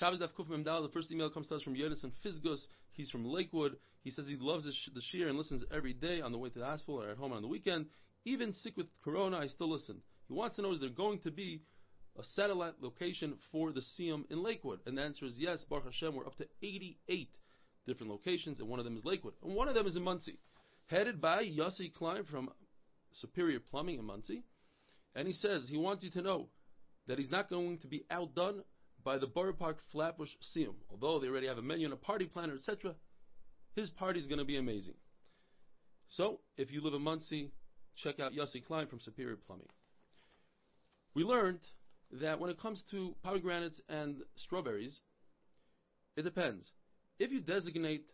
Shabbos Daf Kuf Memdal, the first email comes to us from Yonison Fisgus. He's from Lakewood. He says he loves the, sh- shiur and listens every day on the way to the hospital or at home on the weekend. Even sick with corona, I still listen. He wants to know is there going to be a satellite location for the Siyum in Lakewood? And the answer is yes. Baruch Hashem, we're up to 88 different locations, and one of them is Lakewood. And one of them is in Monsey, headed by Yossi Klein from Superior Plumbing in Monsey. And he says he wants you to know that he's not going to be outdone by the Borough Park Flatbush Siyum. Although they already have a menu and a party planner, etc., his party is going to be amazing. So, if you live in Monsey, check out Yossi Klein from Superior Plumbing. We learned that when it comes to pomegranates and strawberries, it depends. If you designate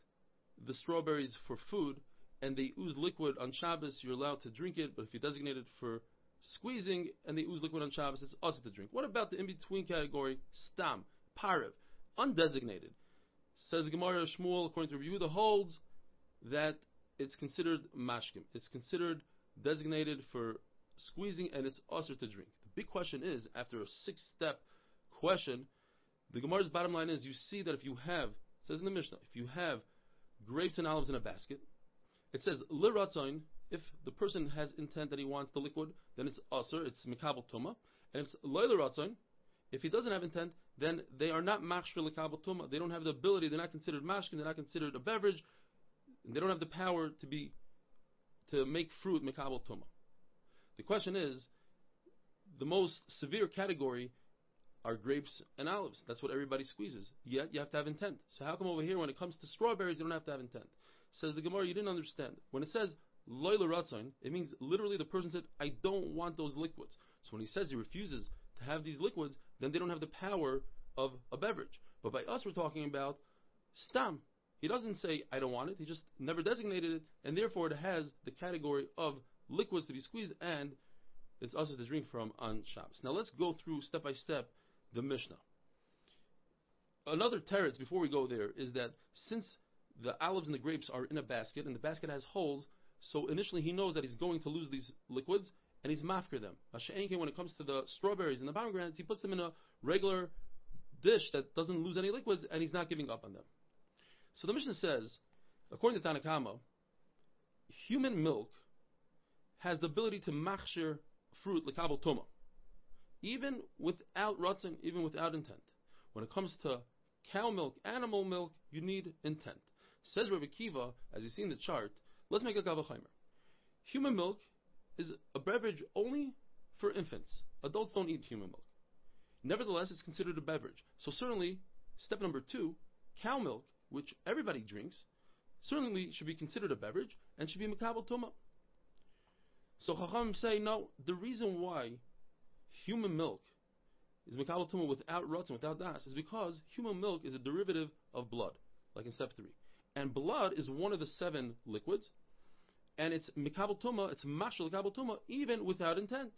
the strawberries for food and they ooze liquid on Shabbos, you're allowed to drink it, but if you designate it for squeezing and they ooze liquid on Shabbos, it's also to drink. What about the in-between category, stam, parav, undesignated? Says the Gemara Shmuel, according to review, Yehuda, holds that it's considered mashkim. It's considered designated for squeezing and it's also to drink. The big question is, after a six-step question, the Gemara's bottom line is, you see that if you have, says in the Mishnah, if you have grapes and olives in a basket, it says liratzon, if the person has intent that he wants the liquid, then it's assur, it's mikabel tuma. And if it's loyliratzon, if he doesn't have intent, then they are not machshir likabel tuma. They don't have the ability, they're not considered mashkin, they're not considered a beverage, they don't have the power to be, to make fruit mikabel tuma. The question is, the most severe category are grapes and olives. That's what everybody squeezes. Yet you have to have intent. So how come over here when it comes to strawberries you don't have to have intent? Says the Gemara, you didn't understand. When it says it means literally the person said, I don't want those liquids. So when he says he refuses to have these liquids, then they don't have the power of a beverage. But by us we're talking about stam. He doesn't say I don't want it. He just never designated it, and therefore it has the category of liquids to be squeezed, and it's also to drink from on Shabbos. Now let's go through step by step the Mishnah. Another teretz before we go there is that since the olives and the grapes are in a basket and the basket has holes, so initially he knows that he's going to lose these liquids and he's mafker them. When it comes to the strawberries and the pomegranates, he puts them in a regular dish that doesn't lose any liquids and he's not giving up on them. So the Mishnah says, according to Tanna Kamma, human milk has the ability to machshir fruit lekabel toma, even without rutzin, even without intent. When it comes to cow milk, animal milk, you need intent. Says Rabbi Kiva, as you see in the chart, let's make a kal vachomer. Human milk is a beverage only for infants. Adults don't eat human milk. Nevertheless, it's considered a beverage. So certainly, step number two, cow milk, which everybody drinks, certainly should be considered a beverage and should be makabel tuma. So Chacham say, no, the reason why human milk is Mikabel Tumah without Ratzin, without Das, is because human milk is a derivative of blood, like in step three. And blood is one of the seven liquids, and it's Mikabel Tumah, it's Mashal Mikabel Tumah, even without intent.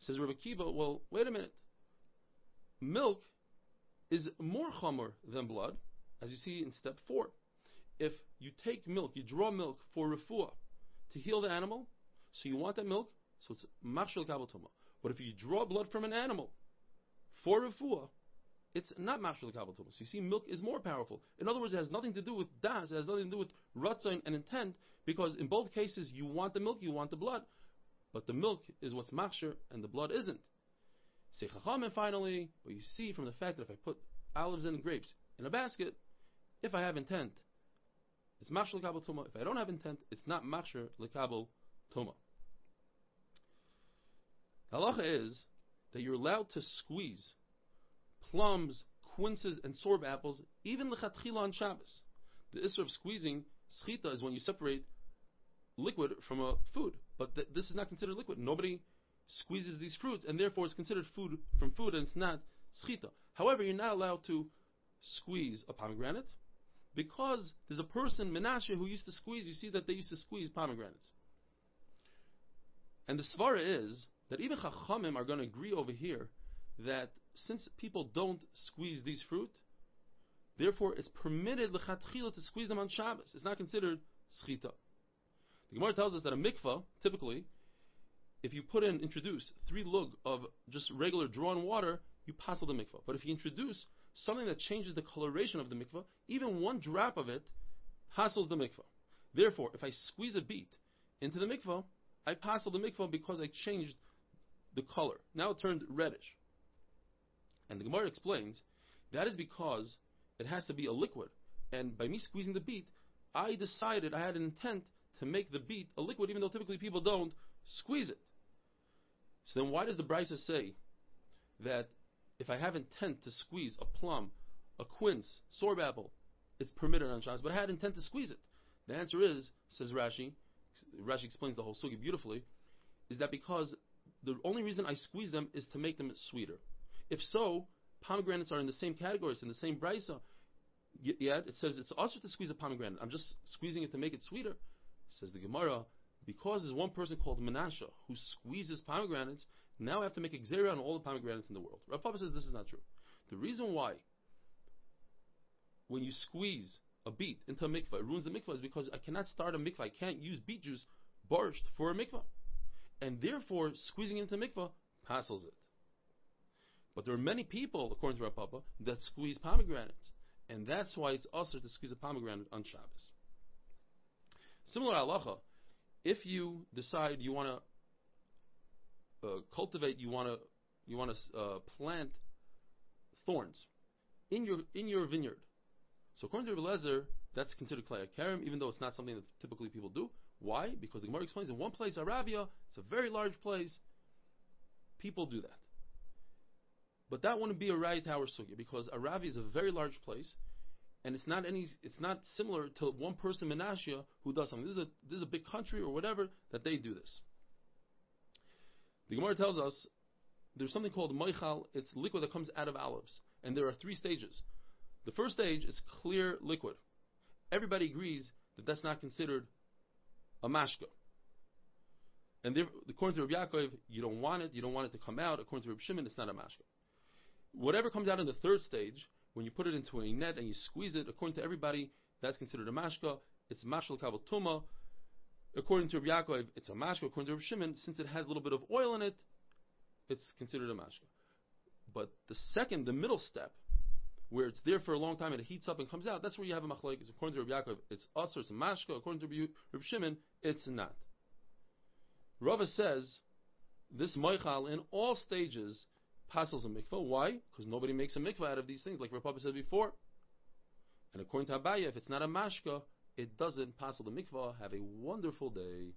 Says Rabbi Kiva, well, wait a minute. Milk is more chomer than blood, as you see in step four. If you take milk, you draw milk for refuah, to heal the animal, so you want that milk, so it's machshel kabotoma. But if you draw blood from an animal for refuah, it's not machshel kabotoma. So you see, milk is more powerful. In other words, it has nothing to do with das, it has nothing to do with ratzon and intent, because in both cases you want the milk, you want the blood, but the milk is what's machsher and the blood isn't. Say chachamim finally, but you see from the fact that if I put olives and grapes in a basket, if I have intent, it's machshel lekabel tuma. If I don't have intent, it's not machshel lekabel tuma. Halacha is that you're allowed to squeeze plums, quinces, and sorb apples, even lechatchila on Shabbos. The issue of squeezing schita is when you separate liquid from a food, but th- this is not considered liquid. Nobody squeezes these fruits, and therefore it's considered food from food, and it's not schita. However, you're not allowed to squeeze a pomegranate because there's a person, Menashe, who used to squeeze. You see that they used to squeeze pomegranates. And the svara is that even Chachamim are going to agree over here that since people don't squeeze these fruit, therefore it's permitted to squeeze them on Shabbos. It's not considered schita. The Gemara tells us that a mikvah, typically, if you put in, introduce three lug of just regular drawn water, you passel the mikvah. But if you introduce something that changes the coloration of the mikvah, even one drop of it passels the mikvah. Therefore, if I squeeze a beet into the mikvah, I passel the mikvah because I changed the color. Now it turned reddish. And the Gemara explains that is because it has to be a liquid. And by me squeezing the beet, I decided I had an intent to make the beet a liquid, even though typically people don't squeeze it. So then why does the Brisa say that if I have intent to squeeze a plum, a quince, sorb apple, it's permitted on Shabbos, but I had intent to squeeze it? The answer is, says Rashi, Rashi explains the whole sugya beautifully, is that because the only reason I squeeze them is to make them sweeter. If so, pomegranates are in the same categories, in the same brisa. Yet it says it's also to squeeze a pomegranate. I'm just squeezing it to make it sweeter. Says the Gemara, because there's one person called Menashe who squeezes pomegranates, now I have to make a gezeira on all the pomegranates in the world. Rav Papa says this is not true. The reason why, when you squeeze a beet into a mikvah, it ruins the mikvah, is because I cannot start a mikvah. I can't use beet juice, borscht, for a mikvah. And therefore, squeezing it into a mikvah passels it. But there are many people, according to Rav Papa, that squeeze pomegranates. And that's why it's also to squeeze a pomegranate on Shabbos. Similar halacha, if you decide you want to uh, cultivate, you want to you want to uh, plant thorns in your in your vineyard. So according to Rebbe Lezer, that's considered klei even though it's not something that typically people do. Why? Because the Gemara explains in one place, Aravia, it's a very large place. People do that. But that wouldn't be a right tower sugya because Aravia is a very large place, and it's not any. It's not similar to one person Menashia who does something. This is a this is a big country or whatever that they do this. The Gemara tells us there's something called moichal. It's liquid that comes out of olives, and there are three stages. The first stage is clear liquid. Everybody agrees that that's not considered a mashka. And according to Rabbi Yaakov, you don't want it, you don't want it to come out. According to Rabbi Shimon, it's not a mashka. Whatever comes out in the third stage, when you put it into a net and you squeeze it, according to everybody, that's considered a mashka. It's mashal kabel tuma. According to Rabbi Yaakov, it's a mashka. According to Rabbi Shimon, since it has a little bit of oil in it, it's considered a mashka. But the second, the middle step, where it's there for a long time and it heats up and comes out, that's where you have a machlekes. According to Rabbi Yaakov, it's assur, it's a mashka. According to Rabbi Shimon, it's not. Rava says this moichal in all stages passes a mikvah. Why? Because nobody makes a mikvah out of these things, like Rav Papa said before. And according to Abaye, if it's not a mashka, it doesn't pass the mikvah. Have a wonderful day.